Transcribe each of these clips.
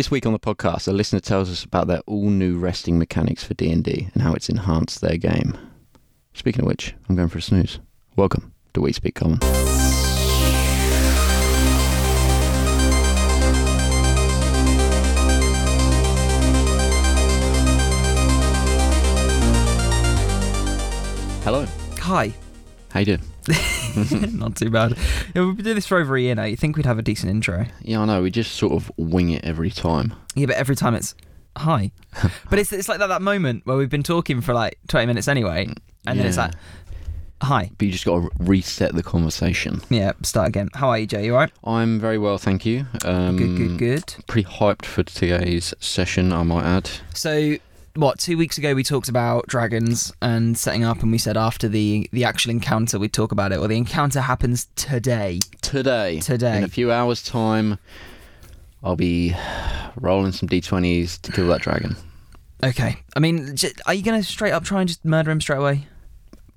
This week on the podcast, a listener tells us about their all-new resting mechanics for D&D and how it's enhanced their game. Speaking of which, I'm going for a snooze. Welcome to We Speak Common. Hello. Hi. How you doing? Not too bad. Yeah, we've been doing this for over a year now. You think we'd have a decent intro? Yeah, I know. We just sort of wing it every time. Yeah, but every time it's hi. but it's it's like that, that moment where we've been talking for like 20 minutes anyway, and then it's Yeah. like hi. But you just got to reset the conversation. Yeah, start again. How are you, Jay? You alright? I'm very well, thank you. Um, Good, good, good. Pretty hyped for today's session, I might add. So, what? Two weeks ago we talked about dragons and setting up, and we said after the the actual encounter we'd talk about it. Well, the encounter happens today. Today, Today. in a few hours' time, I'll be rolling some d20s to kill that dragon. Okay. I mean, j- are you gonna straight up try and just murder him straight away?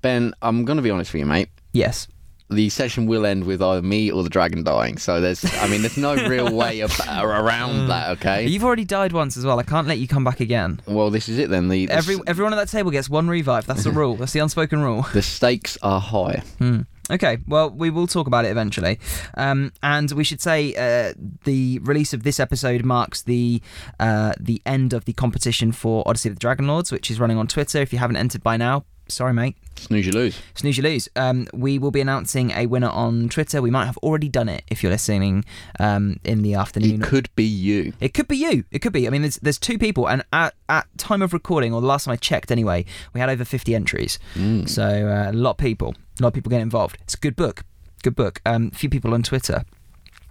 Ben, I'm going to be honest with you, mate. Yes. The session will end with either me or the dragon dying. So there's, I mean, there's no real way ab- around that. Okay. You've already died once as well. I can't let you come back again. Well, this is it then. The the, Every everyone at that table gets one revive. That's the rule. That's the unspoken rule. the stakes are high. Hmm. Okay, well, we will talk about it eventually. Um, and we should say uh, the release of this episode marks the uh, the end of the competition for Odyssey of the Dragon Lords, which is running on Twitter. If you haven't entered by now, sorry, mate. Snooze, you lose. Snooze, you lose. Um, we will be announcing a winner on Twitter. We might have already done it if you're listening um, in the afternoon. It could be you. It could be you. It could be. I mean, there's there's two people, and at at time of recording, or the last time I checked, anyway, we had over 50 entries. Mm. So uh, a lot of people, a lot of people get involved. It's a good book. Good book. Um, a few people on Twitter.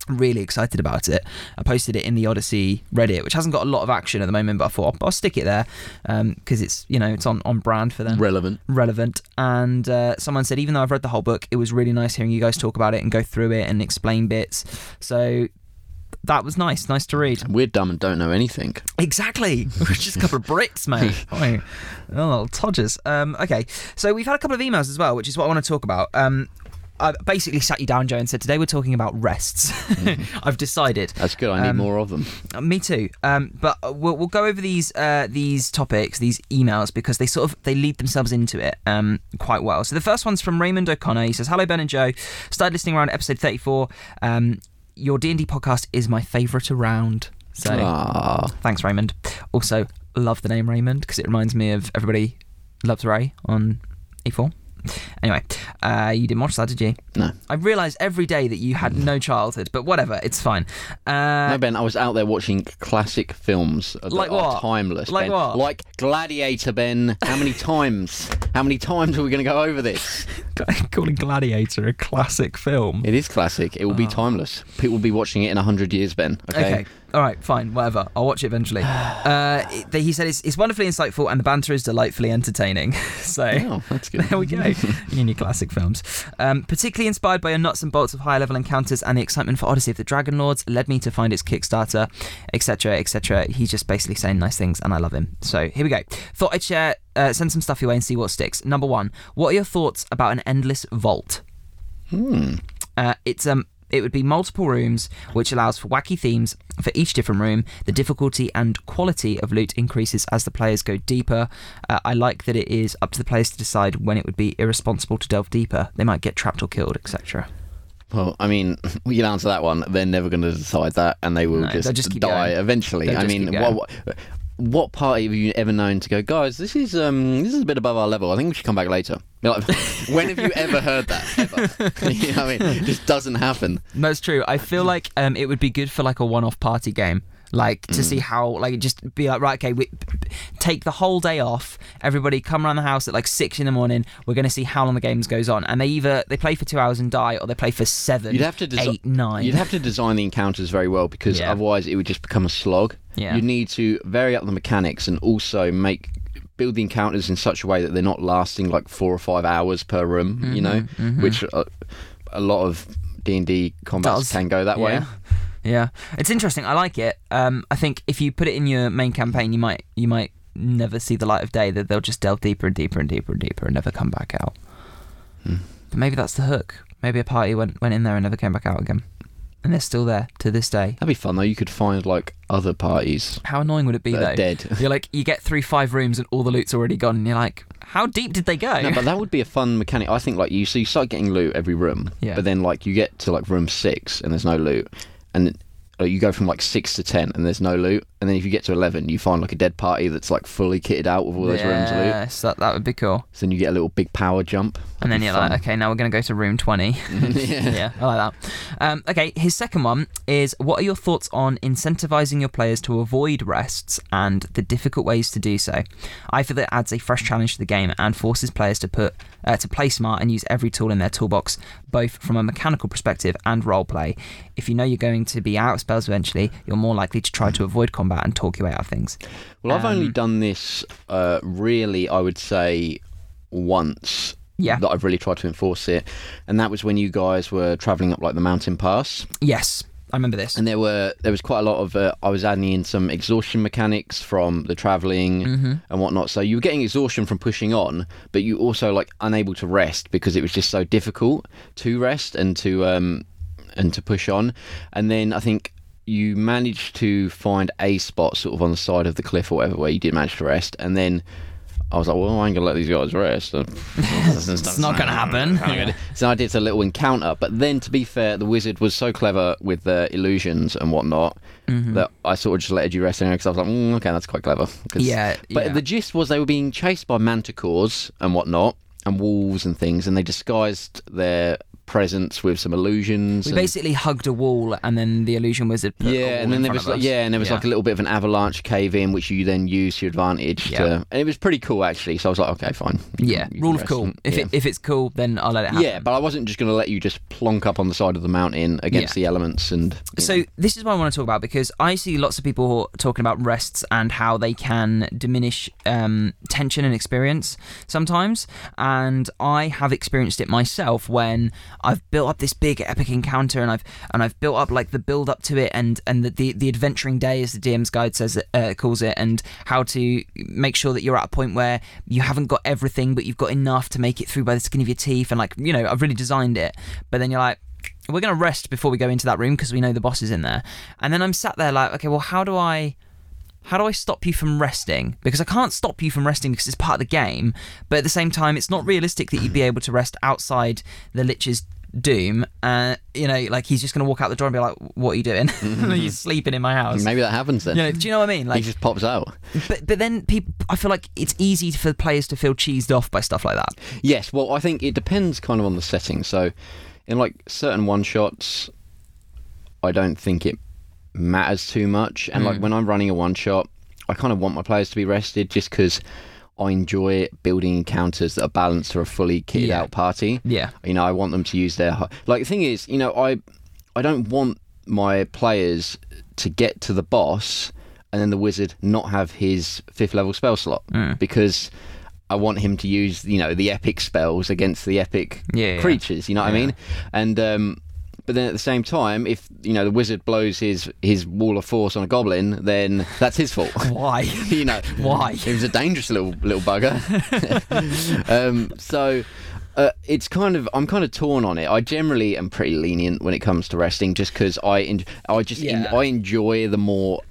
Really excited about it. I posted it in the Odyssey Reddit, which hasn't got a lot of action at the moment, but I thought I'll, I'll stick it there because it's you know it's on, on brand for them Relevant. relevant. And uh, someone said, even though I've read the whole book, it was really nice hearing you guys talk about it and go through it and explain bits. So that was nice, nice to read. We're dumb and don't know anything. Exactly. We're just a couple of Brits, mate. oh, little todgers. Um, okay, so we've had a couple of emails as well, which is what I want to talk about. Um, I basically sat you down, Joe, and said today we're talking about rests. I've decided. That's good. I need Um, more of them. Me too. Um, but uh, we'll, we'll go over these uh, these topics, these emails, because they sort of they lead themselves into it um, quite well. So the first one's from Raymond O'Connor. He says, "Hello Ben and Joe. Started listening around episode 34. Um, your D and D podcast is my favourite around. So Ah, thanks, Raymond. Also, love the name Raymond because it reminds me of everybody loves Ray on E4. Anyway, uh, you didn't watch that, did you? no. I realised every day that you had no childhood, but whatever, it's fine. Uh, No, Ben, I was out there watching classic films that Like are what? timeless. Like ben. what? Like Gladiator, Ben. How many times? How many times are we going to go over this? calling Gladiator a classic film. It is classic. It will be timeless. People will be watching it in 100 years, Ben. Okay? Okay. All right. Fine. Whatever. I'll watch it eventually. Uh, it- he said it's, it's wonderfully insightful and the banter is delightfully entertaining. so Oh, that's good. there we go. your classic films. Um, particularly inspired by your nuts and bolts of higher level encounters and the excitement for Odyssey of the Dragon Lords led me to find its Kickstarter, etc., etc. He's just basically saying nice things, and I love him. So here we go. Thought I'd share, uh, send some stuff your way and see what sticks. Number one, what are your thoughts about an endless vault? Hmm. Uh, it's um, it would be multiple rooms, which allows for wacky themes for each different room. The difficulty and quality of loot increases as the players go deeper. Uh, I like that it is up to the players to decide when it would be irresponsible to delve deeper. They might get trapped or killed, etc. Well, I mean, we can answer that one. They're never going to decide that, and they will No, just, just die going. eventually. They'll I mean, what, what, what party have you ever known to go, guys? This is um, this is a bit above our level. I think we should come back later. Like, when have you ever heard that? Ever? you know I mean? It just doesn't happen. That's true. I feel like um, it would be good for like a one-off party game. Like to see mm. how, like, just be like, right, okay, we take the whole day off. Everybody come around the house at like six in the morning. We're going to see how long the games goes on, and they either they play for two hours and die, or they play for seven, You'd have to desi- eight, nine. You'd have to design the encounters very well because Yeah. otherwise it would just become a slog. Yeah. You need to vary up the mechanics and also make build the encounters in such a way that they're not lasting like four or five hours per room. You mm-hmm, know, mm-hmm. which uh, a lot of D and D combats Does. can go that way. Yeah. It's interesting. I like it. Um, I think if you put it in your main campaign, you might you might never see the light of day. That they'll just delve deeper and deeper and deeper and deeper and never come back out. Hmm. But maybe that's the hook. Maybe a party went went in there and never came back out again. and they're still there to this day. That'd be fun though. You could find like other parties How annoying would it be that though? are dead. You're like, you get through five rooms and all the loot's already gone, and you're like, how deep did they go? No, but that would be a fun mechanic. I think like you so you start getting loot every room, Yeah. but then like you get to like room six and there's no loot, and uh, you go from like six to ten and there's no loot, and then if you get to eleven, you find like a dead party that's like fully kitted out with all those rooms of loot. Yes, that, that would be cool. So then you get a little big power jump, And then you're be like, okay, now we're going to go to room 20. yeah. yeah, I like that. Um, okay, his second one is what are your thoughts on incentivizing your players to avoid rests and the difficult ways to do so? I feel that adds a fresh challenge to the game and forces players to put uh, to play smart and use every tool in their toolbox, both from a mechanical perspective and roleplay. If you know you're going to be out of spells eventually, you're more likely to try to avoid combat and talk your way out of things. Well, I've only Um, done this uh, really, I would say, once. Yeah. That I've really tried to enforce it, and that was when you guys were traveling up like the mountain pass, Yes, I remember this. and there were there was quite a lot of uh, I was adding in some exhaustion mechanics from the traveling Mm-hmm. and whatnot. So you were getting exhaustion from pushing on, but you also like unable to rest because it was just so difficult to rest and to um and to push on. And then I think you managed to find a spot sort of on the side of the cliff or whatever where you did manage to rest, and then. I was like, well, I ain't gonna let these guys rest. it's not going to happen. So I did a little encounter, but then to be fair, the wizard was so clever with the illusions and whatnot Mm-hmm. that I sort of just let you rest anyway because I was like, mm, okay, that's quite clever. Yeah, But yeah. the gist was they were being chased by manticores and whatnot, and wolves and things, and they disguised their presence with some illusions. We and- basically hugged a wall, and then the illusion wizard yeah, and then there was like, yeah, and there was like a little bit of an avalanche cave in, which you then use to your advantage. Yeah. To, and it was pretty cool actually. So I was like, okay, fine. Yeah, rule of cool. and- If yeah. it if it's cool, then I'll let it happen. Yeah, but I wasn't just going to let you just plonk up on the side of the mountain against Yeah. the elements and. So know. this is what I want to talk about because I see lots of people talking about rests and how they can diminish um, tension and experience sometimes, and I have experienced it myself when I've built up this big epic encounter and I've and I've built up like the build up to it and and the the, the adventuring day as the DM's guide says it, uh, calls it and how to make sure that you're at a point where you haven't got everything but you've got enough to make it through by the skin of your teeth and like you know I've really designed it, but then you're like we're going to rest before we go into that room because we know the boss is in there. And then I'm sat there like, okay, well, how do I. How do I stop you from resting? Because I can't stop you from resting because it's part of the game, but at the same time, it's not realistic that you'd be able to rest outside the Lich's doom. Uh, you know, like he's just going to walk out the door and be like, "What are you doing? He's sleeping in my house." Maybe that happens then. You know, do you know what I mean? Like he just pops out. but but then people, I feel like it's easy for players to feel cheesed off by stuff like that. Yes, well, I think it depends kind of on the setting. So, in like certain one shots, I don't think it matters too much. And like Mm. when I'm running a one shot, I kind of want my players to be rested just because I enjoy building encounters that are balanced for a fully kitted Yeah. out party. Yeah. You know, I want them to use their like. The thing is, you know, I I don't want my players to get to the boss and then the wizard not have his fifth level spell slot Mm. because I want him to use you know the epic spells against the epic Yeah, creatures. You know what Yeah. I mean? And um, but then at the same time, if you know the wizard blows his his wall of force on a goblin, then that's his fault. Why? you know Why? He was a dangerous little little bugger. um, so. Uh, it's kind of I'm kind of torn on it. I generally am pretty lenient when it comes to resting, just because I en- I just en- I enjoy the more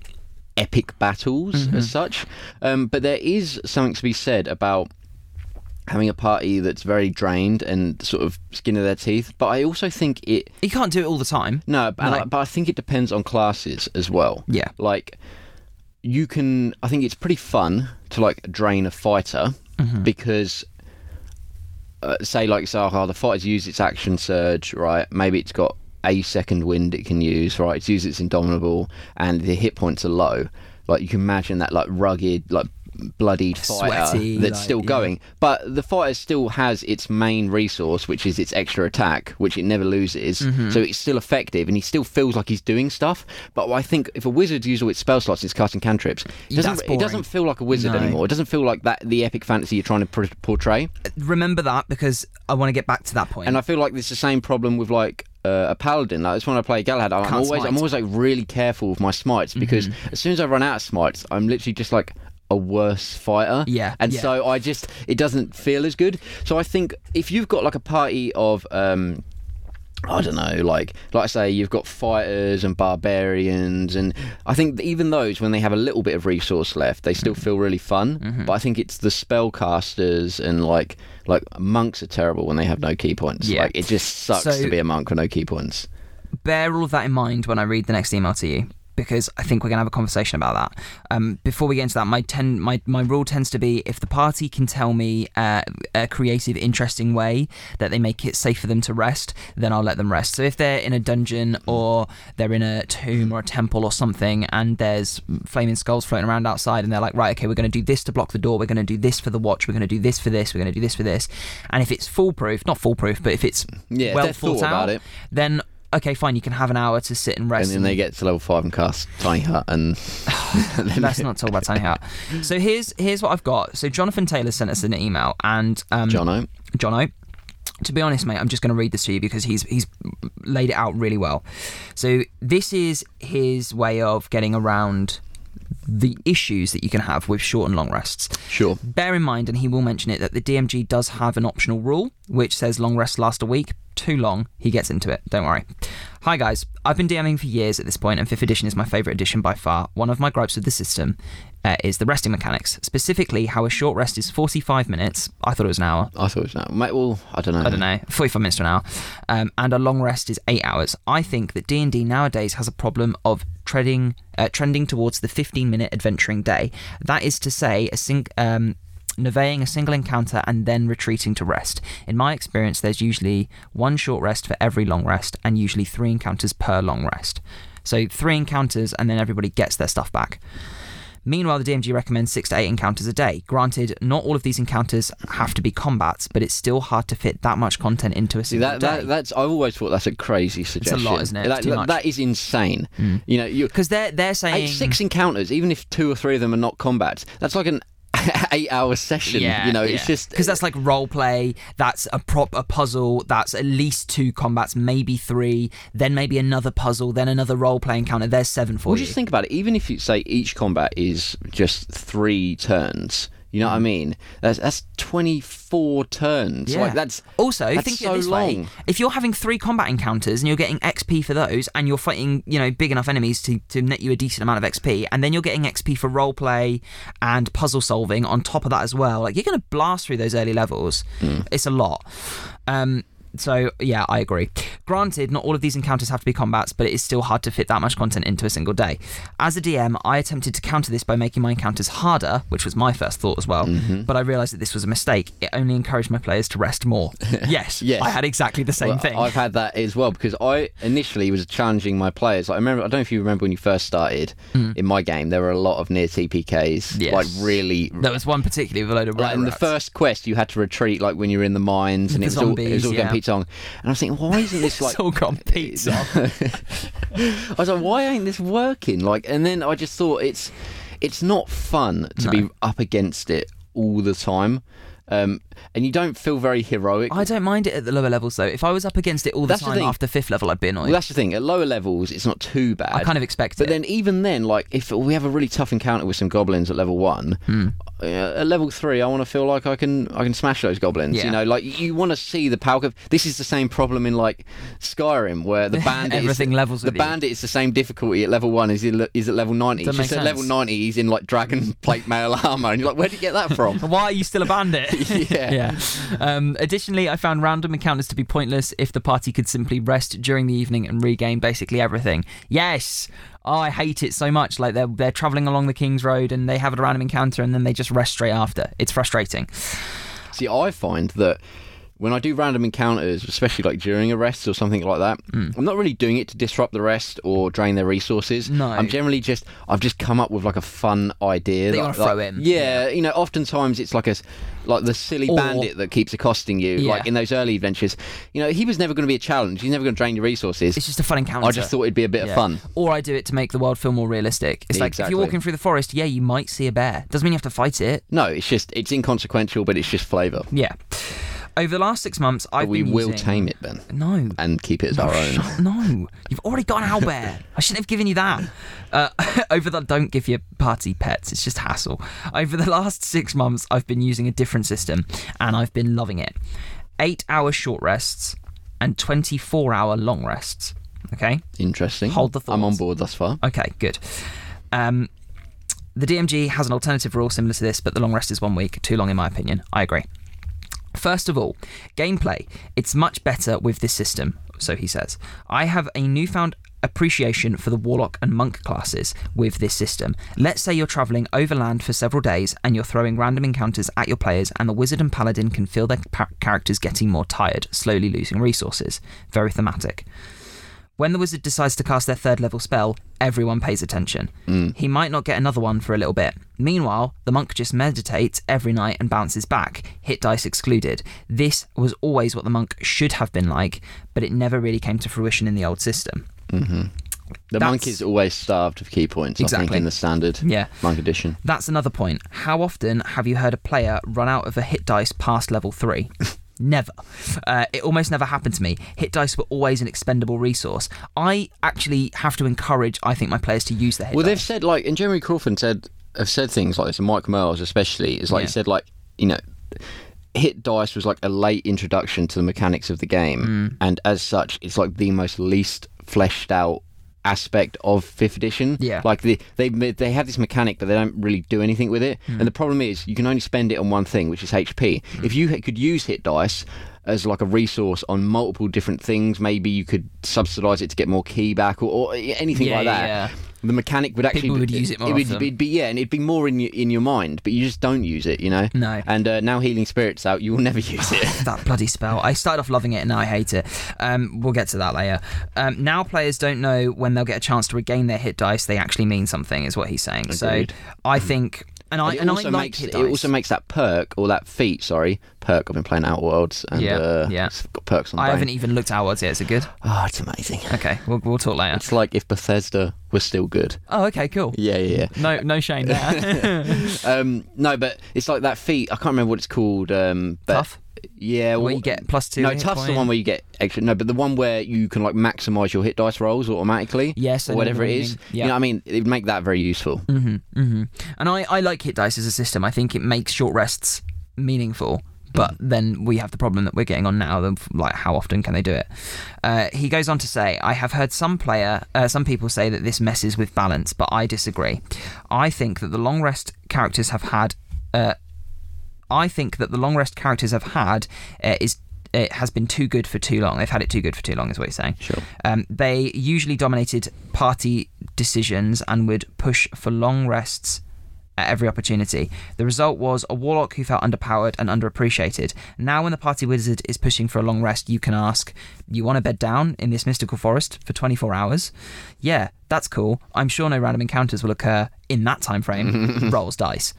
epic battles Mm-hmm. as such. Um, but there is something to be said about having a party that's very drained and sort of skin of their teeth. But I also think it You can't do it all the time. no, but, and I, but I think it depends on classes as well. Yeah. Like you can I think it's pretty fun to like drain a fighter Mm-hmm. because uh, say like so oh, the fighter's used its action surge, right? Maybe it's got a second wind it can use, right? It's used its indomitable and the hit points are low. Like you can imagine that like rugged, like bloodied fighter Sweaty, that's like, still yeah. going. But the fighter still has its main resource, which is its extra attack, which it never loses. Mm-hmm. So it's still effective, and he still feels like he's doing stuff. But I think if a wizard uses all its spell slots, it's casting cantrips. It doesn't, it doesn't feel like a wizard No. anymore. It doesn't feel like that the epic fantasy you're trying to por- portray. Remember that because I want to get back to that point. And I feel like there's the same problem with like uh, a paladin. Like that's when I play Galahad. I'm Can't always smite. Mm-hmm. I'm always like really careful with my smites because as soon as I run out of smites, I'm literally just like a worse fighter. Yeah, And yeah. so I just it doesn't feel as good. So I think if you've got like a party of um I don't know, like like I say, you've got fighters and barbarians, and I think even those, when they have a little bit of resource left, they still feel really fun. Mm-hmm. But I think it's the spellcasters and like like monks are terrible when they have no ki points. Yeah. Like it just sucks So- to be a monk with no ki points. bear all of that in mind when I read the next email to you because I think we're gonna have a conversation about that. Um, before we get into that, my ten my, my rule tends to be if the party can tell me uh, a creative, interesting way that they make it safe for them to rest, then I'll let them rest. So if they're in a dungeon or they're in a tomb or a temple or something, and there's flaming skulls floating around outside, and they're like, right, okay, we're gonna do this to block the door, we're gonna do this for the watch, we're gonna do this for this, we're gonna do this for this, and if it's foolproof, not foolproof, but if it's Yeah, well thought thought about out, it. then okay, fine, you can have an hour to sit and rest. And then they get to level five and cast Tiny Hut, and Let's not talk about Tiny Hut. So here's here's what I've got. So Jonathan Taylor sent us an email, and um, Jono. Jono. To be honest, mate, I'm just going to read this to you because he's he's laid it out really well. So this is his way of getting around the issues that you can have with short and long rests. Sure. Bear in mind, and he will mention it, that the DMG does have an optional rule which says long rests last a week. Too long, he gets into it. Don't worry. Hi guys, I've been DMing for years at this point, and 5th edition is my favourite edition by far. One of my gripes with the system uh, is the resting mechanics, specifically how a short rest is 45 minutes. I thought it was an hour. I thought it was now. Mate, well, I don't know. I don't know, 45 minutes to an hour, um, and a long rest is eight hours. I think that D and D nowadays has a problem of treading, uh, trending towards the 15 minute adventuring day. That is to say, a sing, um, Novaing a single encounter and then retreating to rest. In my experience, there's usually one short rest for every long rest, and usually three encounters per long rest. So three encounters, and then everybody gets their stuff back. Meanwhile, the DMG recommends six to eight encounters a day. Granted, not all of these encounters have to be combats, but it's still hard to fit that much content into a See, single that, day. that that's I've always thought that's a crazy suggestion. It's a lot, isn't it? That, much. that is insane. Mm. You know, Because they're they're saying eight, six encounters, even if two or three of them are not combats, that's like an eight-hour session. yeah, you know, it's just because that's like role play. That's a prop, a puzzle. That's at least two combats, maybe three. Then maybe another puzzle. Then another role play encounter. There's seven for Well, you. just think about it. Even if you say each combat is just three turns, you know what I mean? That's that's twenty-four turns. Mm. Yeah. Like that's Also, That's think so this way: long. if you're having three combat encounters and you're getting XP for those, and you're fighting, you know, big enough enemies to, to net you a decent amount of XP, and then you're getting XP for roleplay and puzzle solving on top of that as well, like you're going to blast through those early levels. Hmm. It's a lot. Um, so yeah, I agree. Granted, not all of these encounters have to be combats, but it is still hard to fit that much content into a single day. As a DM, I attempted to counter this by making my encounters harder, which was my first thought as well. Mm-hmm. But I realised that this was a mistake. It only encouraged my players to rest more. yes, Yes. I had exactly the same Well, thing. I've had that as well because I initially was challenging my players. Like, I remember, I don't know if you remember when you first started in my game, there were a lot of near TPKs. Yes. Like really. there was one particularly with a load of Like in the first quest, you had to retreat like when you were in the mines, and the it was all, it zombies, was all yeah. Pizza on. And I was thinking, why isn't this like? it's all gone pizza. I was like, why ain't this working? Like, and then I just thought it's it's not fun to be up against it all the time, um, and you don't feel very heroic. I don't mind it at the lower levels though. If I was up against it all the That's the time thing. after fifth level, I'd be annoyed. well, that's the thing. At lower levels, it's not too bad. I kind of expect But it. But then, even then, like if we have a really tough encounter with some goblins at level one, Hmm. Uh, at level three, I want to feel like I can I can smash those goblins. Yeah. You know, like you want to see the power. Of, this is the same problem in like Skyrim, where the bandit Everything is, levels The with you. bandit is the same difficulty at level one as he is at level ninety. Doesn't just make at level ninety, he's in like dragon plate mail armor, and you're like, where did you get that from? Why are you still a bandit? Yeah. yeah. Um, additionally, I found random encounters to be pointless if the party could simply rest during the evening and regain basically everything. Yes. Oh, I hate it so much. Like they're they're traveling along the King's Road and they have a random encounter and then they just rest straight after. It's frustrating. See, I find that when I do random encounters, especially like during arrests or something like that, hmm. I'm not really doing it to disrupt the rest or drain their resources. No. I'm generally just I've just come up with like a fun idea That you wanna throw in. Yeah, you know, oftentimes it's like a like the silly Or- bandit that keeps accosting you. Yeah. Like in those early adventures, you know, he was never going to be a challenge. He's never going to drain your resources. It's just a fun encounter. I just thought it'd be a bit Yeah. of fun. Or I do it to make the world feel more realistic. It's like if you're walking through the forest, yeah, you might see a bear. Doesn't mean you have to fight it. No, it's just it's inconsequential, but it's just flavour. Yeah. Over the last six months, I've we been will using... tame it, Ben, No. and keep it as our own. Shut- no, you've already got an owlbear. I shouldn't have given you that. Uh, over the don't give your party pets. It's just hassle. Over the last six months, I've been using a different system, and I've been loving it. Eight hour short rests. and 24 hour long rests. Okay. Interesting. Hold the thought. I'm on board thus far. Okay, good. Um, the DMG has an alternative rule similar to this, but the long rest is one week. Too long, in my opinion. I agree. First of all, gameplay. It's much better with this system, so he says. I have a newfound appreciation for the Warlock and Monk classes with this system. Let's say you're travelling overland for several days and you're throwing random encounters at your players, and the Wizard and Paladin can feel their pa- characters getting more tired, slowly losing resources. Very thematic. When the wizard decides to cast their third level spell, everyone pays attention. Mm. He might not get another one for a little bit. Meanwhile, the monk just meditates every night and bounces back, hit dice excluded. This was always what the monk should have been like, but it never really came to fruition in the old system. Mm-hmm. The That's- monk is always starved of ki points. I think Exactly. in the standard Yeah. monk edition. That's another point. How often have you heard a player run out of a hit dice past level three? Never. Uh, it almost never happened to me. Hit dice were always an expendable resource. I actually have to encourage, I think, my players to use the hit Well, they've dice. said like, and Jeremy Crawford said have said things like this, and Mike Mearls especially is like Yeah. he said like you know, hit dice was like a late introduction to the mechanics of the game, Mm. and as such, it's like the most least fleshed out aspect of fifth edition Yeah. like the, they they have this mechanic but they don't really do anything with it Hmm. and the problem is you can only spend it on one thing which is hp Hmm. if you could use hit dice as like a resource on multiple different things maybe you could subsidize it to get more ki back or, or anything Yeah, like that yeah. The mechanic would actually People be- would use it more would often. be, be- yeah and it'd be more in your, in your mind but you just don't use it you know No. and uh, now healing spirits out you will never use it that bloody spell. I started off loving it and now I hate it. Um, we'll get to that later. Um, now players don't know when they'll get a chance to regain their hit dice. They actually mean something, is what he's saying. Agreed. So I think, and I and I also like makes it also makes that perk or that feat sorry perk I've been playing Outer Worlds and Yeah, uh, yeah. it's got perks on the I brain. haven't even looked at Outer Worlds yet. Is it good? oh it's amazing Okay, we'll, we'll talk later. It's like if Bethesda was still good. Oh, okay, cool. Yeah, yeah, yeah. No, no shame there. um, no, but it's like that feat. I can't remember what it's called. Um, but Tough? Yeah, Where well- you get plus two No, tough's the one where you get extra. No, but the one where you can like maximize your hit dice rolls automatically. Yes, I or know whatever what it you is. mean. You Yeah. know, what I mean, it would make that very useful. hmm hmm And I, I like hit dice as a system. I think it makes short rests meaningful. But then we have the problem that we're getting on now. Of like, how often can they do it? Uh, he goes on to say, "I have heard some player, uh, some people say that this messes with balance, but I disagree. I think that the long rest characters have had, uh, I think that the long rest characters have had uh, is." It has been too good for too long. They've had it too good for too long, is what you're saying. Sure. Um, they usually dominated party decisions and would push for long rests at every opportunity. The result was a warlock who felt underpowered and underappreciated. Now, when the party wizard is pushing for a long rest, you can ask, You want to bed down in this mystical forest for 24 hours? Yeah, that's cool. I'm sure no random encounters will occur in that time frame. Rolls dice.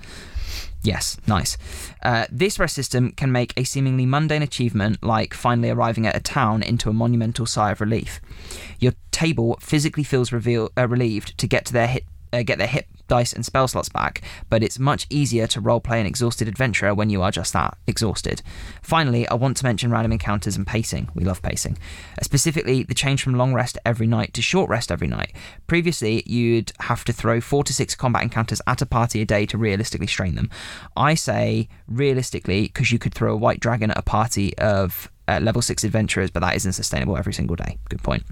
Yes, nice. Uh, this rest system can make a seemingly mundane achievement, like finally arriving at a town, into a monumental sigh of relief. Your table physically feels reveal, uh, relieved to get to their hit, uh, get their hit dice and spell slots back, but it's much easier to roleplay an exhausted adventurer when you are just that exhausted. Finally, I want to mention random encounters and pacing. We love pacing, uh, specifically the change from long rest every night to short rest every night. Previously, you'd have to throw four to six combat encounters at a party a day to realistically strain them. I say realistically because you could throw a white dragon at a party of uh, level six adventurers, but that isn't sustainable every single day. Good point.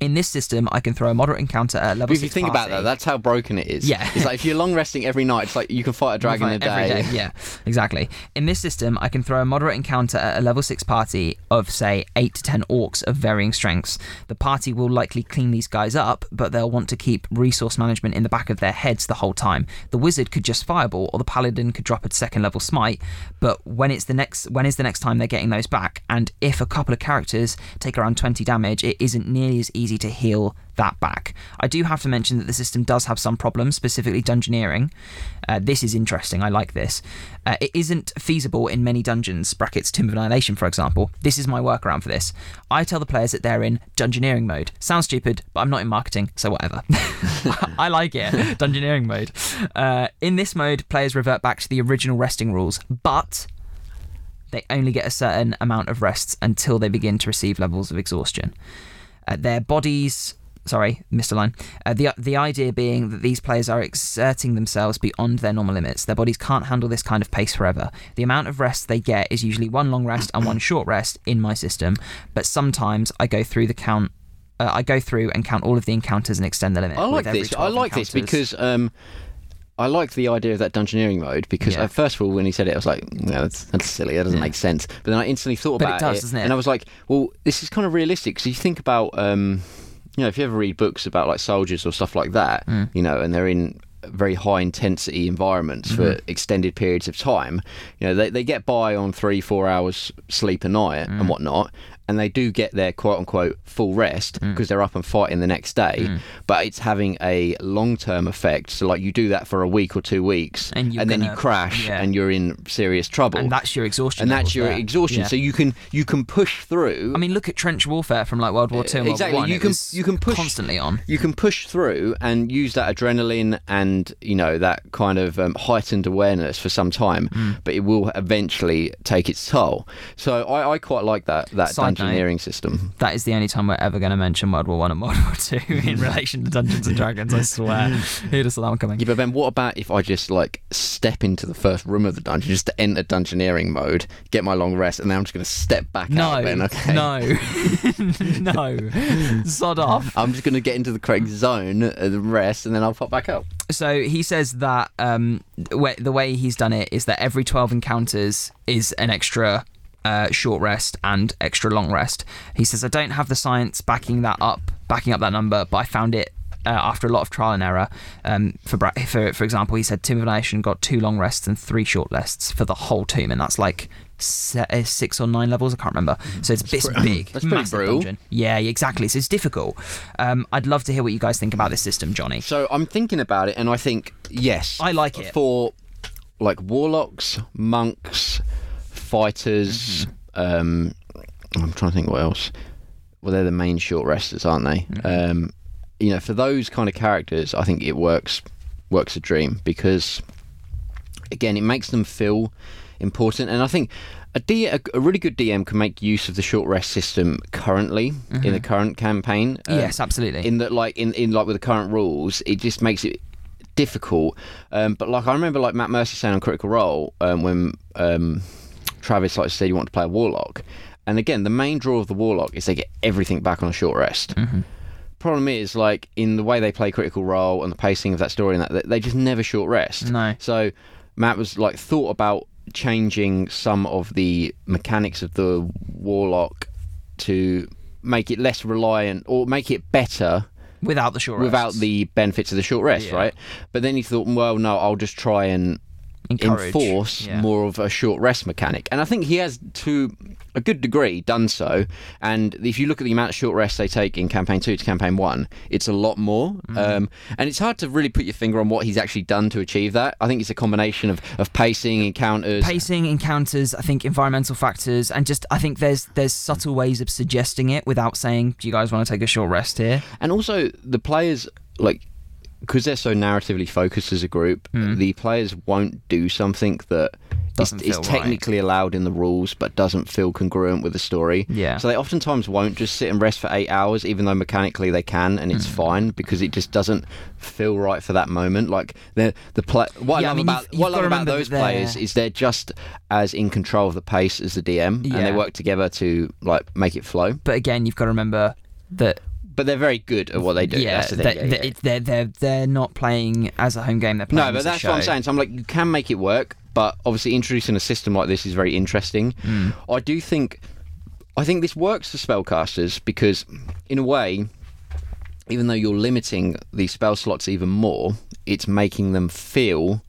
In this system, I can throw a moderate encounter at a level But if you six think about that, that's how broken it is. Yeah. It's like if you're long resting every night, it's like you can fight a dragon a Right, day. day. Yeah, exactly. In this system, I can throw a moderate encounter at a level 6 party of, say, 8 to 10 orcs of varying strengths. The party will likely clean these guys up, but they'll want to keep resource management in the back of their heads the whole time. The wizard could just fireball, or the paladin could drop a second level smite, but when it's the next when is the next time they're getting those back? And if a couple of characters take around 20 damage, it isn't nearly as easy to heal that back. I do have to mention that the system does have some problems, specifically dungeoneering. Uh, this is interesting. I like this. Uh, it isn't feasible in many dungeons. Brackets Tomb of Annihilation, for example. This is my workaround for this. I tell the players that they're in dungeoneering mode. Sounds stupid, but I'm not in marketing, so whatever. I like it. Dungeoneering mode. Uh, in this mode, players revert back to the original resting rules, but they only get a certain amount of rests until they begin to receive levels of exhaustion. Uh, their bodies Sorry, Mr. Line. Uh, the the idea being that these players are exerting themselves beyond their normal limits. Their bodies can't handle this kind of pace forever. The amount of rest they get is usually one long rest and one short rest in my system, but sometimes I go through the count. Uh, I go through and count all of the encounters and extend the limit. I like this. I 12 like this because um, I like the idea of that dungeoneering mode because Yeah. uh, first of all, when he said it, I was like, no, that's, that's silly. That doesn't make sense. But then I instantly thought But it about does, doesn't it? and I was like, well, this is kind of realistic because you think about, um, you know, if you ever read books about like soldiers or stuff like that, Mm. you know, and they're in very high intensity environments for Mm-hmm. extended periods of time, you know, they, they get by on three, four hours sleep a night Mm. and whatnot. And they do get their quote unquote full rest Mm. because they're up and fighting the next day, but it's having a long term effect. So, like, you do that for a week or two weeks, And you're then you crash yeah. and you're in serious trouble. and that's your exhaustion. And that's your there. exhaustion. Yeah. So you can you can push through. I mean, look at trench warfare from like World War Two and Exactly, War you It can- you can push- constantly on. you can push through and use that adrenaline and you know that kind of um, heightened awareness for some time, Mm. but it will eventually take its toll. So I, I quite like that that Side note. dungeoneering system. That is the only time we're ever going to mention World War One and World War Two in relation to Dungeons and Dragons. I swear. Who'd have saw that one coming? Yeah, but then what about if I just like step into the first room of the dungeon just to enter dungeoneering mode, get my long rest, and then I'm just going to step back No, out? Then okay. no, no, sod off. I'm just going to get into the correct zone, uh, the rest, and then I'll pop back up. So he says that um, the way he's done it is that every 12 encounters is an extra uh, short rest and extra long rest. He says, I don't have the science backing that up, backing up that number, but I found it. Uh, after a lot of trial and error, um, for for for example, he said Tomb of Annihilation got two long rests and three short rests for the whole tomb, and that's like se- uh, six or nine levels. I can't remember. So it's, it's pretty- big, that's massive brutal. dungeon. Yeah, exactly. So it's difficult. Um, I'd love to hear what you guys think about this system, Johnny. So I'm thinking about it, and I think yes, I like it. for like warlocks, monks, fighters. Um, I'm trying to think what else. Well, they're the main short resters, aren't they? Um, you know, for those kind of characters, I think it works works a dream because again, it makes them feel important, and I think. A, D, a, a really good DM can make use of the short rest system currently in the current campaign. um, yes, absolutely. in that like in, in like with the current rules it just makes it difficult um, but like i remember like matt mercer saying on critical role um, when um, travis like said you want to play a warlock and again the main draw of the warlock is they get everything back on a short rest Mm-hmm. problem is like in the way they play critical role and the pacing of that story and that they- they just never short rest No. so matt was like thought about changing some of the mechanics of the warlock to make it less reliant or make it better without the short without rests. the benefits of the short rest, Yeah. right? But then he thought, well, no, I'll just try and Encourage. enforce Yeah. more of a short rest mechanic. And I think he has, to a good degree, done so. And if you look at the amount of short rests they take in campaign two to campaign one, it's a lot more. Mm-hmm. Um, and it's hard to really put your finger on what he's actually done to achieve that. I think it's a combination of, of pacing, encounters. pacing encounters i think environmental factors and just i think there's there's subtle ways of suggesting it without saying do you guys want to take a short rest here And also, the players, like, because they're so narratively focused as a group, hmm. the players won't do something that is, is feel right. technically allowed in the rules but doesn't feel congruent with the story. Yeah. So they oftentimes won't just sit and rest for eight hours, even though mechanically they can, and it's hmm. fine because it just doesn't feel right for that moment. Like the the play. What Yeah, I I love mean, about you've- what I you've love about those players is they're just as in control of the pace as the DM, and they work together to like make it flow. but again you've got to remember that But they're very good at what they do. yeah, That's the that- yeah, yeah. they're they're they're not playing as a home game they're playing No, but that's what I'm saying. So I'm like, you can make it work, but obviously introducing a system like this is very interesting. Hmm. I do think, I think this works for spellcasters because, in a way, even though you're limiting the spell slots even more, it's making them feel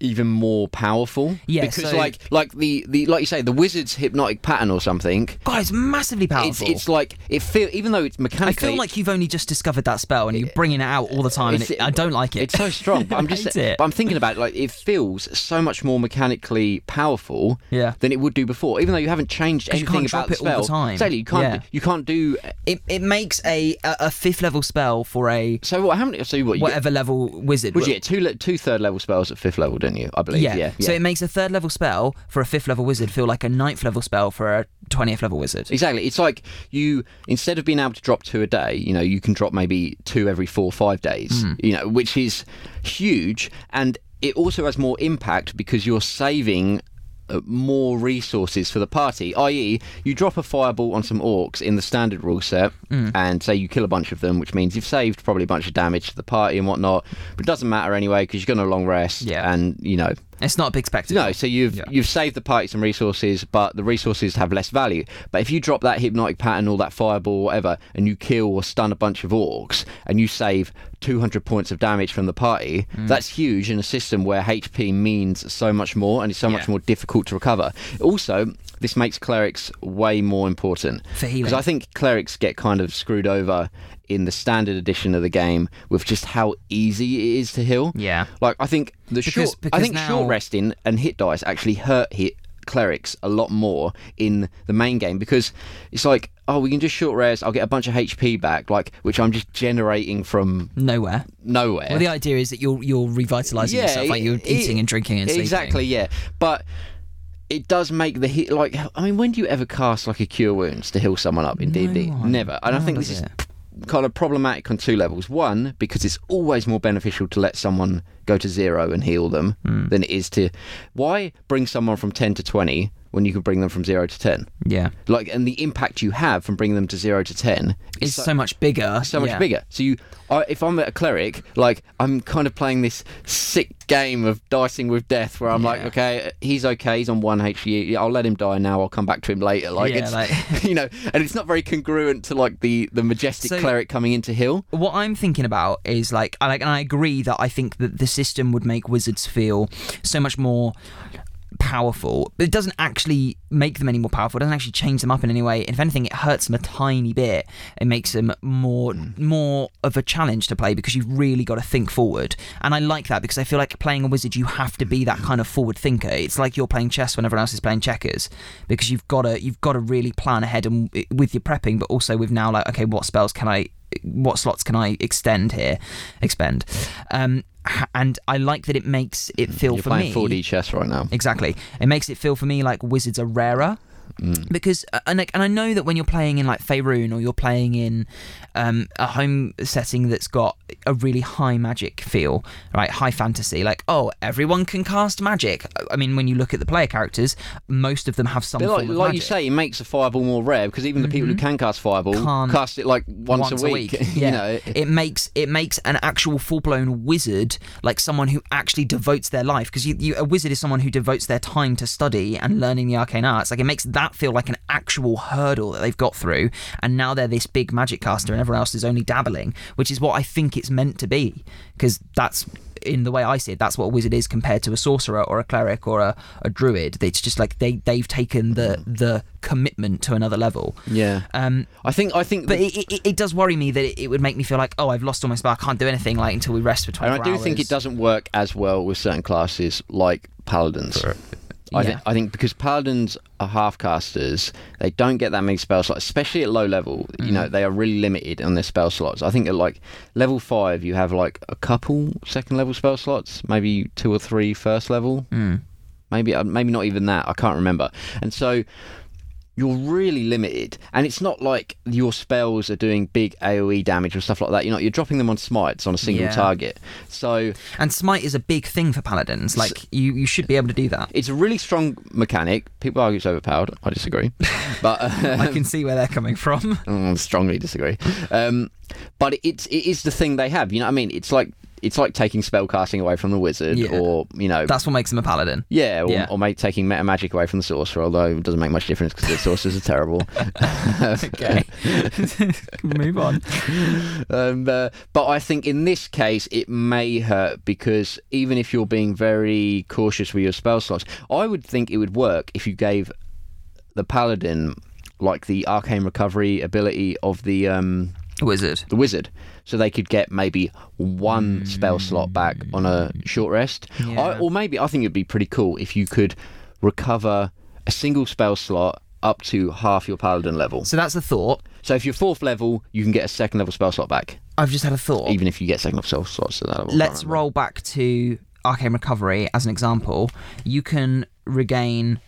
even more powerful. Yeah, because so- like like the, the like you say the wizard's hypnotic pattern or something. God, it's massively powerful. it's like it feel even though it's mechanically. I feel like you've only just discovered that spell and you're bringing it out all the time, and it, I don't like it. It's so strong. But I'm just it. but I'm thinking about it, like it feels so much more mechanically powerful Yeah. than it would do before. Even though you haven't changed anything about the it all the time. Exactly. You can't Yeah. you can't do It, it makes a, a a fifth level spell for a so what how many so what whatever level wizard. Would you get two two third level spells at fifth level, do you? I believe. Yeah. Yeah. So it makes a third level spell for a fifth level wizard feel like a ninth level spell for a twentieth level wizard. Exactly. It's like you instead of being able to drop two a day, you know, you can drop maybe two every four or five days. Hmm. You know, which is huge, and it also has more impact because you're saving. Uh, More resources for the party, i.e., you drop a fireball on some orcs in the standard rule set, Hmm. and say you kill a bunch of them, which means you've saved probably a bunch of damage to the party and whatnot. But it doesn't matter anyway because you're going to long rest, Yeah. and you know It's not a big spectacle. no, so you've Yeah. you've saved the party some resources, but the resources have less value. But if you drop that hypnotic pattern or that fireball, or whatever, and you kill or stun a bunch of orcs, and you save 200 points of damage from the party, Mm. that's huge in a system where HP means so much more and it's so much more difficult to recover. Also, this makes clerics way more important For healing. because I think clerics get kind of screwed over in the standard edition of the game with just how easy it is to heal. Yeah. Like I think the Because- short, I think now- short resting and hit dice actually hurt hit clerics a lot more in the main game because it's like oh we can just short rest I'll get a bunch of HP back like which I'm just generating from Nowhere. nowhere. Well, the idea is that you're you're revitalizing yourself, like you're it- eating and drinking and sleeping. Exactly, yeah. But it does make the hit like I mean, when do you ever cast like a cure wounds to heal someone up in D and D? Never. And I think this is kind of problematic on two levels. One, because it's always more beneficial to let someone go to zero and heal them Hmm. than it is to why bring someone from ten to twenty when you can bring them from zero to ten? Yeah. Like, and the impact you have from bringing them to zero to ten is so, much bigger. so much yeah. bigger. So you, I, if I'm a cleric, like I'm kind of playing this sick game of dicing with death, where I'm like, okay, he's okay, he's on one HP, I'll let him die now. I'll come back to him later. Like Yeah, it's, like- you know, and it's not very congruent to like the the majestic So- cleric coming into hill. What I'm thinking about is like, I like, and I agree that I think that the system would make wizards feel so much more powerful, but it doesn't actually make them any more powerful. It doesn't actually change them up in any way. If anything, it hurts them a tiny bit. It makes them more hmm. more of a challenge to play because you've really got to think forward. And I like that because I feel like playing a wizard, you have to be that kind of forward thinker. It's like you're playing chess when everyone else is playing checkers because you've got to you've got to really plan ahead and eh, with your prepping, but also with now like okay, what spells can I what slots can I extend here, expend, um, and I like that it makes it feel You're for playing me 4D chess right now. exactly. It makes it feel for me like wizards are rarer. Because uh, and like, and I know that when you're playing in like Faerun or you're playing in um, a home setting that's got a really high magic feel, right, high fantasy, like oh everyone can cast magic. I mean, when you look at the player characters, most of them have some form like, like you say, it makes a fireball more rare because even the people who can cast fireball Can't- cast it like once, a week. Yeah. you know, it makes it makes an actual full blown wizard like someone who actually devotes their life because you, you a wizard is someone who devotes their time to study and learning the arcane arts. Like it makes that feel like an actual hurdle that they've got through, and now they're this big magic caster and everyone else is only dabbling, which is what I think it's meant to be because that's. In the way I see it, that's what a wizard is compared to a sorcerer or a cleric or a, a druid. It's just like they they've taken the the commitment to another level. yeah. Um, I think I think but the- it, it, it does worry me that it, it would make me feel like, oh, I've lost all my spell. I can't do anything like until we rest for 24 And I do hours. think it doesn't work as well with certain classes like paladins. I, Yeah. thi- I think because paladins are half casters, they don't get that many spell slots, especially at low level. You know, they are really limited on their spell slots. I think at like level five, you have like a couple second level spell slots, maybe two or three first level, Mm. maybe uh, maybe not even that. I can't remember. And so you're really limited, and it's not like your spells are doing big AOE damage or stuff like that. You're not. You're dropping them on smites on a single Yeah. target. So And smite is a big thing for paladins. Like you, you should be able to do that. it's a really strong mechanic. People argue it's overpowered. I disagree, but uh, I can see where they're coming from. mm, strongly disagree. Um, but it's it is the thing they have. You know what I mean? It's like it's like taking spell casting away from the wizard, Yeah. or you know. That's what makes them a paladin. yeah, or, Yeah. or make, taking meta magic away from the sorcerer, although it doesn't make much difference because the sorcerers are terrible. Okay. Move on. um, uh, but I think in this case it may hurt because even if you're being very cautious with your spell slots, I would think it would work if you gave the paladin like the arcane recovery ability of the um, Wizard. the wizard, so they could get maybe one spell slot back mm. on a short rest, Yeah. I, or maybe I think it'd be pretty cool if you could recover a single spell slot up to half your paladin level. So that's the thought. So if you're fourth level, you can get a second level spell slot back I've just had a thought. even if you get second level spell slots to that level. Let's roll back to Arcane Recovery as an example, you can regain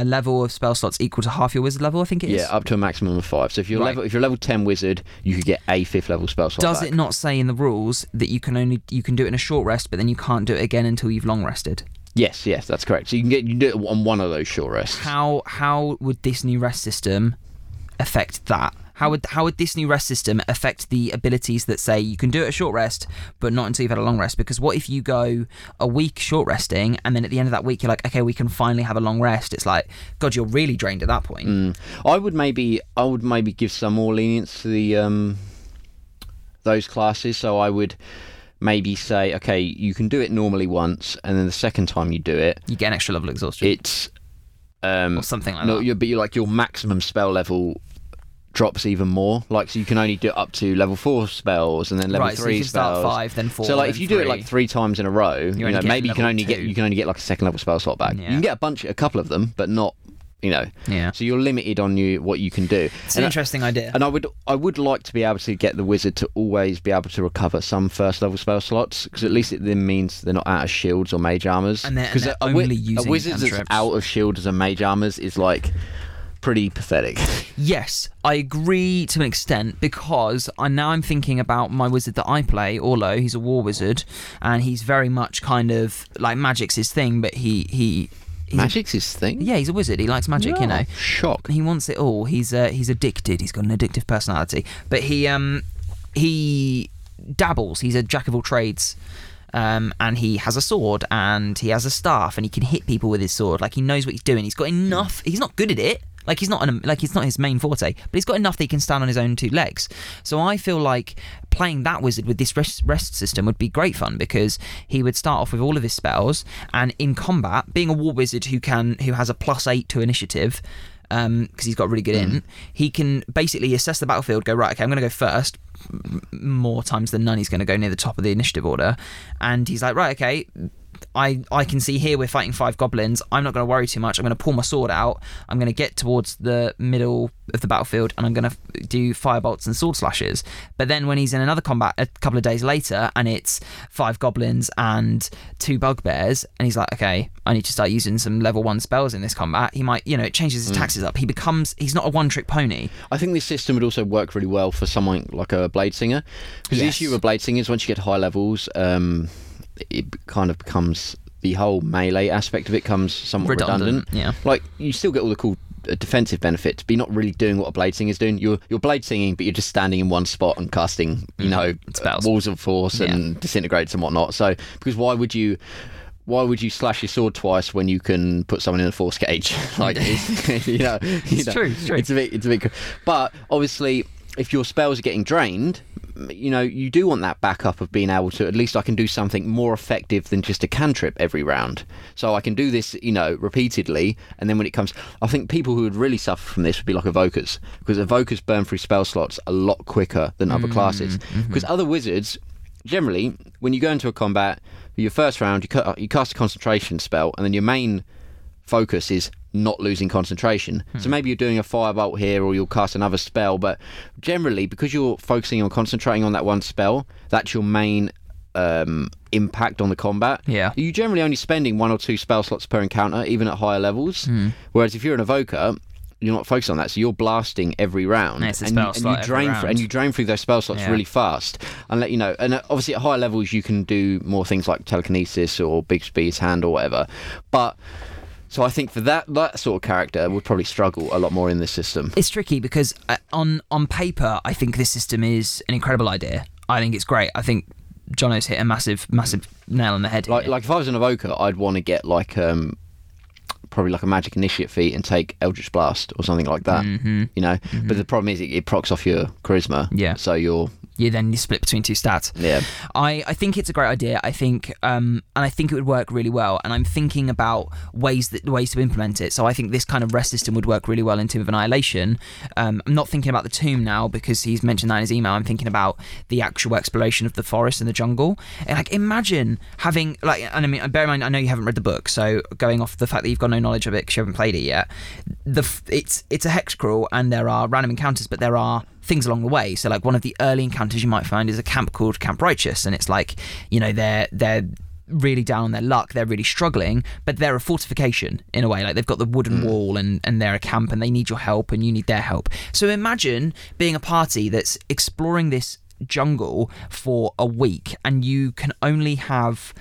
a level of spell slots equal to half your wizard level. I think it is. Yeah, up to a maximum of five. So if you're Right. level if you're level ten wizard, you could get a fifth level spell slot. Does back. it not say in the rules that you can only you can do it in a short rest, but then you can't do it again until you've long rested? Yes, yes, that's correct. So you can get you can do it on one of those short rests. How how would this new rest system affect that? How would how would this new rest system affect the abilities that say you can do it a short rest, but not until you've had a long rest? Because what if you go a week short resting, and then at the end of that week you're like, okay, we can finally have a long rest? It's like, God, you're really drained at that point. Mm. I would maybe I would maybe give some more lenience to the um those classes. So I would maybe say, okay, you can do it normally once, and then the second time you do it, You get an extra level of exhaustion it's um or something like no, that. you but you're like your maximum spell level drops even more. Like so you can only do it up to level four spells and then level right, so three you spells. start five, then four. so like if you do it like three. three times in a row, you only know maybe you can only get you can only get like a second level spell slot back. Yeah. You can get a bunch, a couple of them, but not you know. yeah, So you're limited on you what you can do. it's an And I- interesting idea. and I would I would like to be able to get the wizard to always be able to recover some first level spell slots because at least it then means they're not out of shields or mage armors. And they're- and they're a, only a using wizard that's out of shields and mage armors is like pretty pathetic. Yes, I agree to an extent because I now I'm thinking about my wizard that I play, Orlo. He's a war wizard, and he's very much kind of like magic's his thing, but he he he's a- Magic's his thing. yeah, he's a wizard. He likes magic, you know. Shock. He wants it all. He's uh, he's addicted. He's got an addictive personality, but he um he dabbles. He's a jack of all trades. Um, and he has a sword and he has a staff and he can hit people with his sword. Like he knows what he's doing. He's got enough. He's not good at it. Like he's not an, like it's not his main forte, but he's got enough that he can stand on his own two legs. So I feel like playing that wizard with this rest, rest system would be great fun because he would start off with all of his spells and in combat, being a war wizard who can who has a plus eight to initiative, um, because he's got really good hmm. in. He can basically assess the battlefield, go right, okay, I'm going to go first. M- More times than none, he's going to go near the top of the initiative order, and he's like, right, okay. I, I can see here we're fighting five goblins. I'm not going to worry too much. I'm going to pull my sword out. I'm going to get towards the middle of the battlefield and I'm going to do firebolts and sword slashes. But then when he's in another combat a couple of days later and it's five goblins and two bugbears, and he's like, okay, I need to start using some level one spells in this combat, he might, you know, it changes his taxes up. He becomes, he's not a one trick pony. I think this system would also work really well for someone like a blade singer. Because Yes. the issue with blade singer is once you get high levels, um, it kind of becomes the whole melee aspect of it comes somewhat redundant. Yeah. Like you still get all the cool uh, defensive benefits, but you're not really doing what a blade singer is doing. You're you're blade singing, but you're just standing in one spot and casting, you know, Spells. walls of force and disintegrates and whatnot. So because why would you? Why would you slash your sword twice when you can put someone in a force cage? like, you know, you It's know, true, it's true. It's a bit, it's a bit. But obviously, if your spells are getting drained, you know, you do want that backup of being able to at least I can do something more effective than just a cantrip every round. So I can do this, you know, repeatedly, and then when it comes, I think people who would really suffer from this would be like evokers because evokers burn through spell slots a lot quicker than other mm, classes. Mm-hmm. Because other wizards, generally, when you go into a combat, your first round, you, ca- you cast a concentration spell, and then your main focus is not losing concentration. So maybe you're doing a firebolt here or you'll cast another spell, but generally because you're focusing on concentrating on that one spell, that's your main um, impact on the combat. Yeah. You're generally only spending one or two spell slots per encounter, even at higher levels. Whereas if you're an evoker, you're not focused on that, so you're blasting every round, Yeah, it's a and, you, and you drain through, and you drain through those spell slots Yeah. really fast. And let you know, and obviously at higher levels you can do more things like telekinesis or Bigby's hand or whatever. But so I think for that that sort of character would probably struggle a lot more in this system. It's tricky because uh, on on paper, I think this system is an incredible idea. I think it's great. I think Jono's hit a massive, massive nail on the head. Like here. like if I was an evoker, I'd want to get like um probably like a magic initiate feat and take Eldritch Blast or something like that. Mhm. You know, but the problem is it, it procs off your charisma. Yeah. So you're you then you split between two stats. yeah. I, I think it's a great idea. I think um, and I think it would work really well. And I'm thinking about ways that ways to implement it. So I think this kind of rest system would work really well in Tomb of Annihilation. Um, I'm not thinking about the tomb now because he's mentioned that in his email. I'm thinking about the actual exploration of the forest and the jungle. And like imagine having like and I mean bear in mind I know you haven't read the book, so going off the fact that you've got no knowledge of it because you haven't played it yet. The f- it's it's a hex crawl and there are random encounters, but there are things along the way. So like one of the early encounters you might find is a camp called Camp Righteous, and it's like you know they're they're really down on their luck. They're really struggling, but they're a fortification in a way. Like they've got the wooden mm. wall and, and they're a camp and they need your help and you need their help. So imagine being a party that's exploring this jungle for a week and you can only have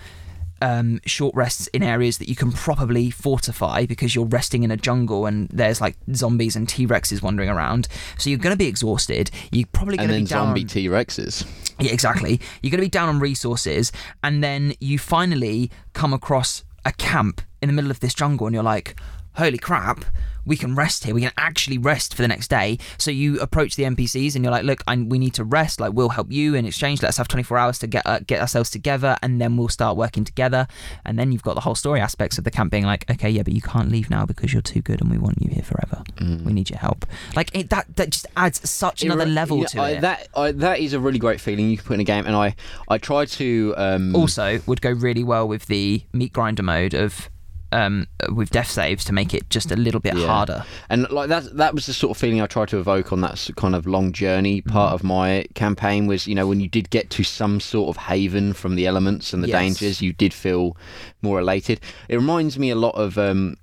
um, short rests in areas that you can probably fortify because you're resting in a jungle and there's like zombies and T Rexes wandering around. So you're going to be exhausted. You're probably going to be down. zombie T Rexes. yeah, exactly. You're going to be down on resources, and then you finally come across a camp in the middle of this jungle, and you're like, "Holy crap! We can rest here. We can actually rest for the next day." So you approach the NPCs, and you're like, "Look, I, we need to rest. Like, we'll help you in exchange. Let's have 24 hours to get uh, get ourselves together, and then we'll start working together." And then you've got the whole story aspects of the camp being like, "Okay, yeah, but you can't leave now because you're too good, and we want you here forever. We need your help." Like it, that. That just adds such another It re- level to I- it. That I, that is a really great feeling you can put in a game, and I I try to um, also would go really well with the meat grinder mode of um, with death saves to make it just a little bit Yeah. harder. And like that, that was the sort of feeling I tried to evoke on that kind of long journey part Mm-hmm. of my campaign. Was you know when you did get to some sort of haven from the elements and the Yes. dangers, you did feel more elated. It reminds me a lot of um,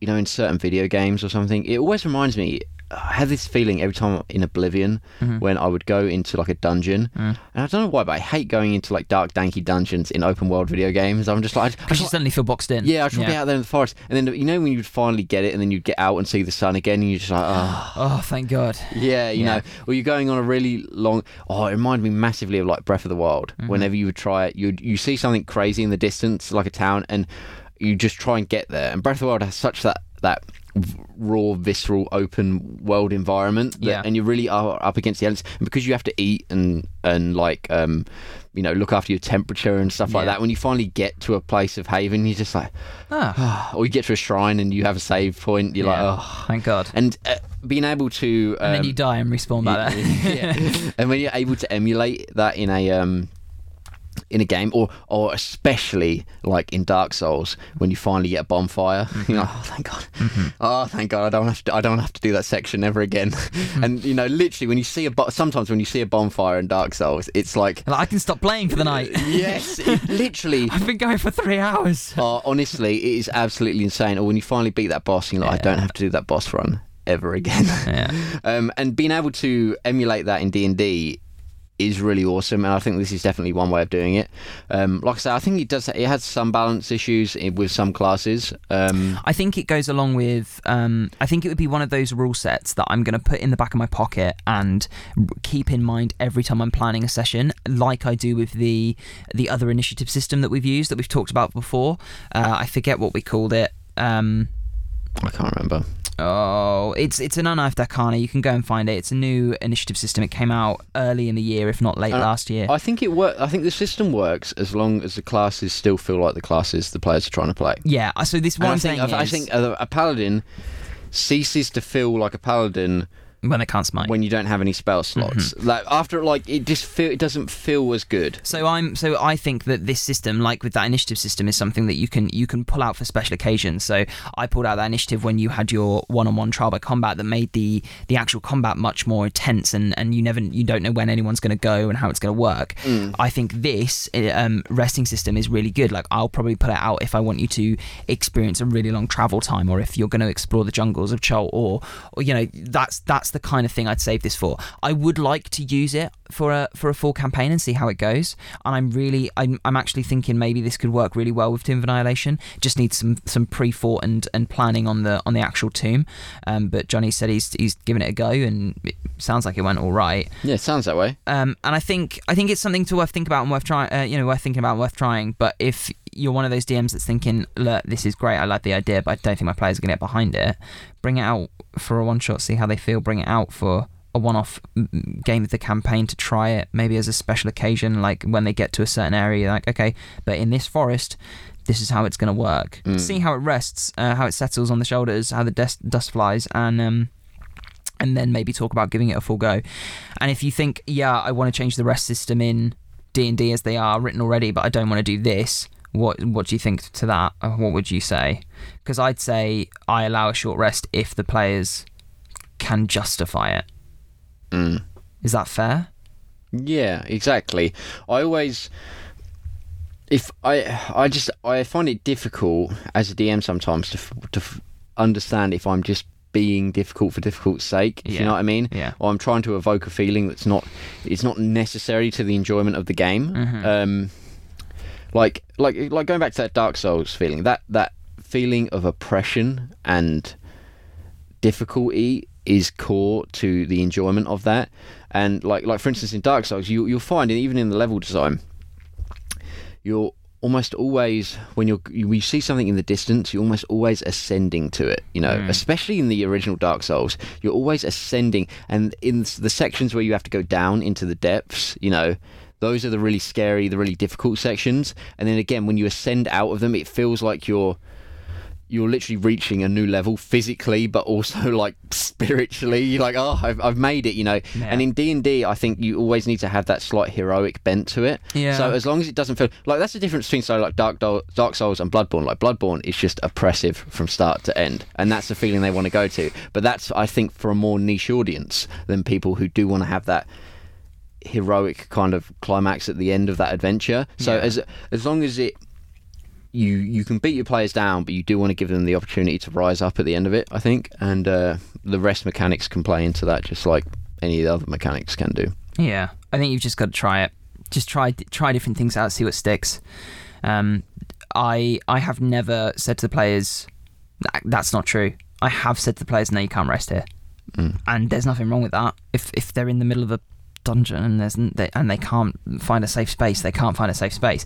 you know in certain video games or something. It always reminds me. I have this feeling every time in Oblivion Mm-hmm. when I would go into like a dungeon, Mm. and I don't know why, but I hate going into like dark, danky dungeons in open world video games. I'm just like, I just suddenly feel boxed in. yeah, I just want to be out there in the forest, and then you know when you'd finally get it, and then you'd get out and see the sun again, and you're just like, oh, Oh, thank God. yeah, you Yeah. know. Or you're going on a really long. Oh, it reminded me massively of like Breath of the Wild. Mm-hmm. Whenever you would try it, you you see something crazy in the distance, like a town, and you just try and get there. And Breath of the Wild has such that that raw, visceral, open world environment, that, Yeah. and you really are up against the elements. And because you have to eat and and like um, you know, look after your temperature and stuff like that. When you finally get to a place of haven, you're just like, Ah, or you get to a shrine and you have a save point. You're yeah. like, oh. Thank God. And uh, being able to, um, And then you die and respawn back there. yeah. and when you're able to emulate that in a um, in a game, or or especially like in Dark Souls, when you finally get a bonfire, Mm-hmm. you're like, oh thank God, oh thank God, I don't have to, I don't have to do that section ever again. Mm-hmm. and you know, literally, when you see a bo- sometimes when you see a bonfire in Dark Souls, it's like, Like, I can stop playing for the night. yes, it, literally. I've been going for three hours. Oh, honestly, it is absolutely insane. Or when you finally beat that boss, and you're like, I don't have to do that boss run ever again. Yeah. um, and being able to emulate that in D and D is really awesome, and I think this is definitely one way of doing it. Um, like I said, I think it does. It has some balance issues with some classes. Um, I think it goes along with. Um, I think it would be one of those rule sets that I'm going to put in the back of my pocket and keep in mind every time I'm planning a session, like I do with the the other initiative system that we've used that we've talked about before. Uh, I forget what we called it. Um, I can't remember. Oh, it's it's an unearthed arcana. You can go and find it. It's a new initiative system. It came out early in the year, if not late Uh, last year. I think it work. I think the system works as long as the classes still feel like the classes the players are trying to play. yeah. So this one I thing think, I is think a, a paladin ceases to feel like a paladin when they can't smite. when you don't have any spell slots. Like after like it just feel it doesn't feel as good. So I'm so I think that this system, like with that initiative system, is something that you can you can pull out for special occasions. So I pulled out that initiative when you had your one-on-one trial by combat that made the the actual combat much more intense, and and you never you don't know when anyone's going to go and how it's going to work. I think this uh, um, resting system is really good. Like I'll probably put it out if I want you to experience a really long travel time, or if you're going to explore the jungles of Chult, or or you know that's that's the kind of thing I'd save this for. I would like to use it for a for a full campaign and see how it goes. And I'm really I'm, I'm actually thinking maybe this could work really well with Tomb of Annihilation. Just needs some some pre thought and and planning on the on the actual tomb. Um, but Johnny said he's he's given it a go and it sounds like it went all right. Yeah, it sounds that way. Um, and I think I think it's something to worth think about and worth trying. Uh, you know, worth thinking about, and worth trying. But if you're one of those DMs that's thinking, "Look, this is great. I like the idea, but I don't think my players are going to get behind it," bring it out for a one shot, see how they feel. Bring it out for a one-off mm, game of the campaign to try it, maybe as a special occasion, like when they get to a certain area, like okay, but in this forest. This is how it's going to work. See how it rests, uh, how it settles on the shoulders, how the dust, dust flies, and um, and then maybe talk about giving it a full go. And if you think, yeah, I want to change the rest system in D and D as they are written already, but I don't want to do this, what what do you think to that? What would you say? Because I'd say I allow a short rest if the players can justify it. Mm. Is that fair? Yeah, exactly. I always if I I just I find it difficult as a DM sometimes to to understand if I'm just being difficult for difficult's sake. If Yeah. you know what I mean? Yeah. Or I'm trying to evoke a feeling that's not it's not necessary to the enjoyment of the game. Mhm. Um, like like like going back to that Dark Souls feeling that that feeling of oppression and difficulty is core to the enjoyment of that. And like like for instance in Dark Souls, you you'll find even in the level design, you're almost always when you're you, you see something in the distance, you're almost always ascending to it. You know, Mm. especially in the original Dark Souls, you're always ascending, and in the sections where you have to go down into the depths, you know. Those are the really scary, the really difficult sections, and then again, when you ascend out of them, it feels like you're you're literally reaching a new level physically, but also like spiritually. You're like, oh, I've, I've made it, you know. Yeah. And in D and D, I think you always need to have that slight heroic bent to it. Yeah. So as long as it doesn't feel like that's the difference between so like Dark Do- Dark Souls and Bloodborne. Like Bloodborne is just oppressive from start to end, and that's the feeling they want to go to. But that's I think for a more niche audience than people who do want to have that heroic kind of climax at the end of that adventure. So Yeah. as as long as it you you can beat your players down, but you do want to give them the opportunity to rise up at the end of it. I think, and uh, the rest mechanics can play into that, just like any of the other mechanics can do. Yeah, I think you've just got to try it. Just try try different things out, see what sticks. Um, I I have never said to the players, "That- "That's not true." I have said to the players, "No, you can't rest here," Mm. and there's nothing wrong with that. If if they're in the middle of a dungeon and there's they, and they can't find a safe space, they can't find a safe space.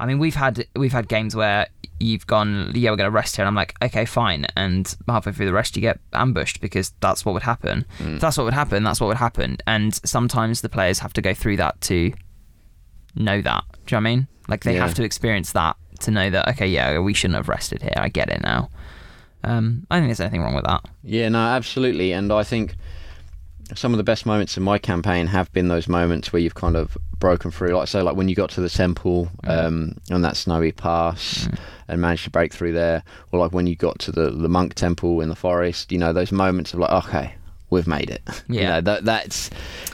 I mean, we've had we've had games where you've gone, yeah, we're going to rest here, and I'm like, okay, fine, and halfway through the rest, you get ambushed because that's what would happen. If that's what would happen. That's what would happen, and sometimes the players have to go through that to know that. Do you know what I mean? Like they Yeah. have to experience that to know that. Okay, yeah, we shouldn't have rested here. I get it now. Um, I don't think there's anything wrong with that. Yeah, no, absolutely. And I think some of the best moments in my campaign have been those moments where you've kind of broken through. Like, say, like when you got to the temple um, on that snowy pass and managed to break through there, or like when you got to the, the monk temple in the forest, you know, those moments of like, okay, we've made it. You Yeah. know, that, that's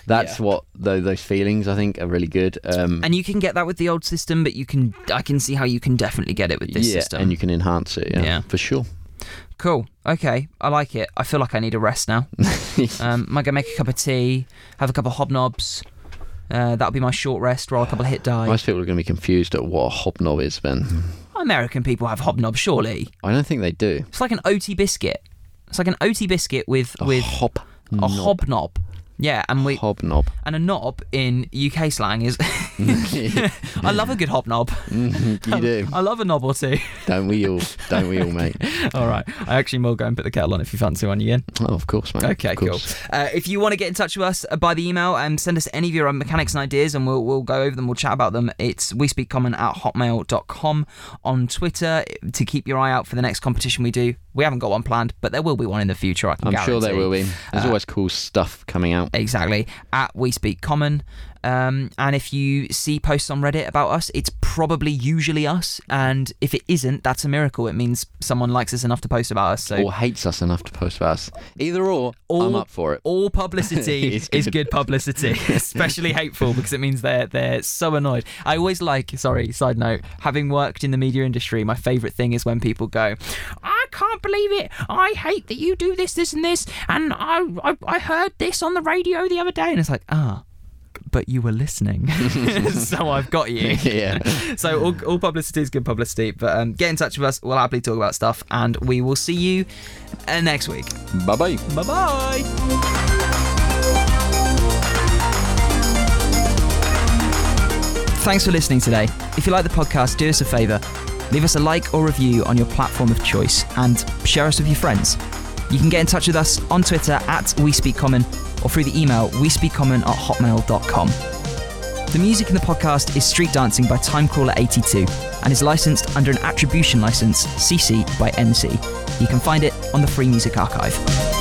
that's Yeah. what tho- those feelings I think are really good. Um, And you can get that with the old system, but you can I can see how you can definitely get it with this yeah, system. and you can enhance it. Yeah, Yeah. for sure. Cool. Okay, I like it. I feel like I need a rest now. um, might go make a cup of tea, have a couple of hobnobs. Uh, that'll be my short rest. Roll a couple of hit die. Most people are going to be confused at what a hobnob is, Ben. American people have hobnobs, surely. I don't think they do. It's like an OT biscuit. It's like an OT biscuit with A with hop a hobnob. Yeah, and we hobnob. and a knob in UK slang is. I love a good hobnob. you do, I love a knob or two. don't we all? Don't we all, mate? All right, I actually will go and put the kettle on if you fancy one again. Oh, of course, mate. Okay, of cool. Uh, if you want to get in touch with us uh, by the email and send us any of your mechanics and ideas, and we'll, we'll go over them, we'll chat about them, it's we speak common at hotmail.com. On Twitter, to keep your eye out for the next competition we do. We haven't got one planned, but there will be one in the future, I guarantee. sure there will be. There's Uh, always cool stuff coming out. Exactly. At We Speak Common. Um, and if you see posts on Reddit about us, it's probably usually us. And if it isn't, that's a miracle. It means someone likes us enough to post about us. So Or hates us enough to post about us. Either or, I'm up for it. all publicity is good. good publicity, especially hateful because it means they're they're so annoyed. I always like, sorry, side note, having worked in the media industry, my favourite thing is when people go, "I can't believe it! I hate that you do this, this, and this, and I I, I heard this on the radio the other day," and it's like, ah. But you were listening, so I've got you. yeah. So all, all publicity is good publicity. But um, get in touch with us. We'll happily talk about stuff, and we will see you uh, next week. Bye bye. Bye bye. Thanks for listening today. If you like the podcast, do us a favour. Leave us a like or review on your platform of choice and share us with your friends. You can get in touch with us on Twitter at WeSpeakCommon or through the email WeSpeakCommon at hotmail.com. The music in the podcast is Street Dancing by Timecrawler82 and is licensed under an attribution license CC by NC. You can find it on the Free Music Archive.